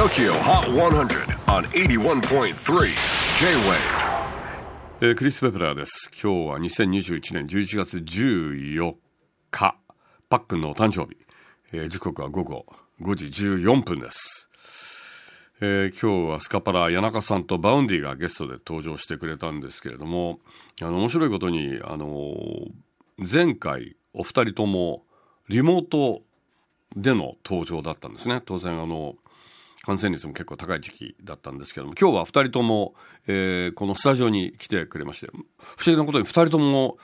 TOKIO HOT 100 on 81.3 J-WAVE. えークリス・ペプラーです。今日は2021年11月14日パックンのお誕生日、えー時刻は午後5時14分です、えー今日はスカパラ谷中さんと Vaundy がゲストで登場してくれたんですけれどもあの面白いことにあの前回お二人ともリモートでの登場だったんですね。当然あの感染率も結構高い時期だったんですけども今日は2人とも、えーこのスタジオに来てくれまして不思議なことに2人とも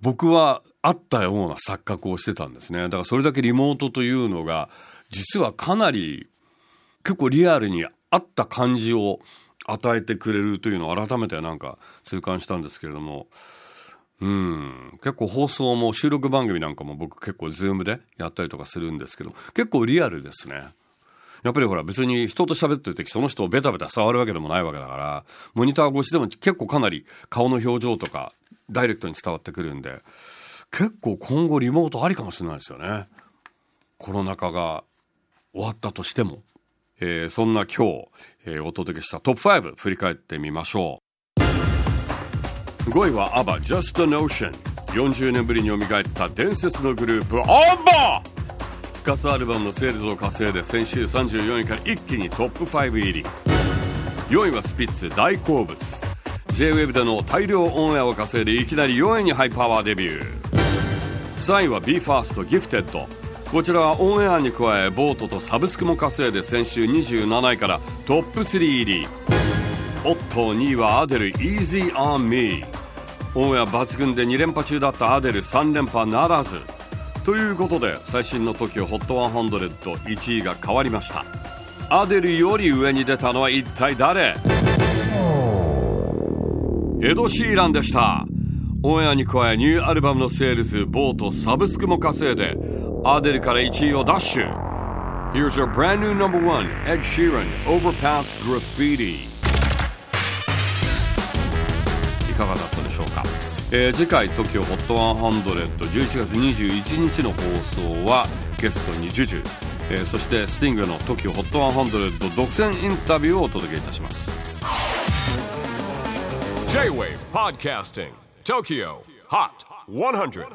僕は会ったような錯覚をしてたんですねだからそれだけリモートというのが実はかなり結構リアルに合った感じを与えてくれるというのを改めてなんか痛感したんですけれどもうん結構放送も収録番組なんかも僕結構ズームでやったりとかするんですけど結構リアルですね。やっぱりほら別に人と喋ってる時その人をベタベタ触るわけでもないわけだからモニター越しでも結構かなり顔の表情とかダイレクトに伝わってくるんで結構今後リモートありかもしれないですよね。コロナ禍が終わったとしても、えーそんな今日、えーお届けしたトップ5振り返ってみましょう。5位は ABBA Just a Notion 40年ぶりに蘇った伝説のグループ ABBA 復活アルバムのセールスを稼いで先週34位から一気にトップ5入り。4位はスピッツ大好物。J-WAVE での大量オンエアを稼いでいきなり4位にハイパワーデビュー。3位は BE:FIRST Gifted。こちらはオンエアに加え vote とサブスクも稼いで先週27位からトップ3入り。おっと2位はアデル Easy on Me オンエア抜群で2連覇中だったアデル3連覇ならず。ということで最新の TOKIOHOT1001 位が変わりました。アデルより上に出たのは一体誰？エド・シーランでした。オンエアに加えニューアルバムのセールスボートサブスクも稼いでアデルから1位をダッシュ。Here's our brand new number one Ed Sheeran Overpass Graffiti いかがだったでしょうか、えー次回 TOKIOHOT10011 月21日の放送はゲストに JUJU、えーそしてスティングの TOKIOHOT100 独占インタビューをお届けいたします J-WAVE PODCASTING TOKYO HOT 100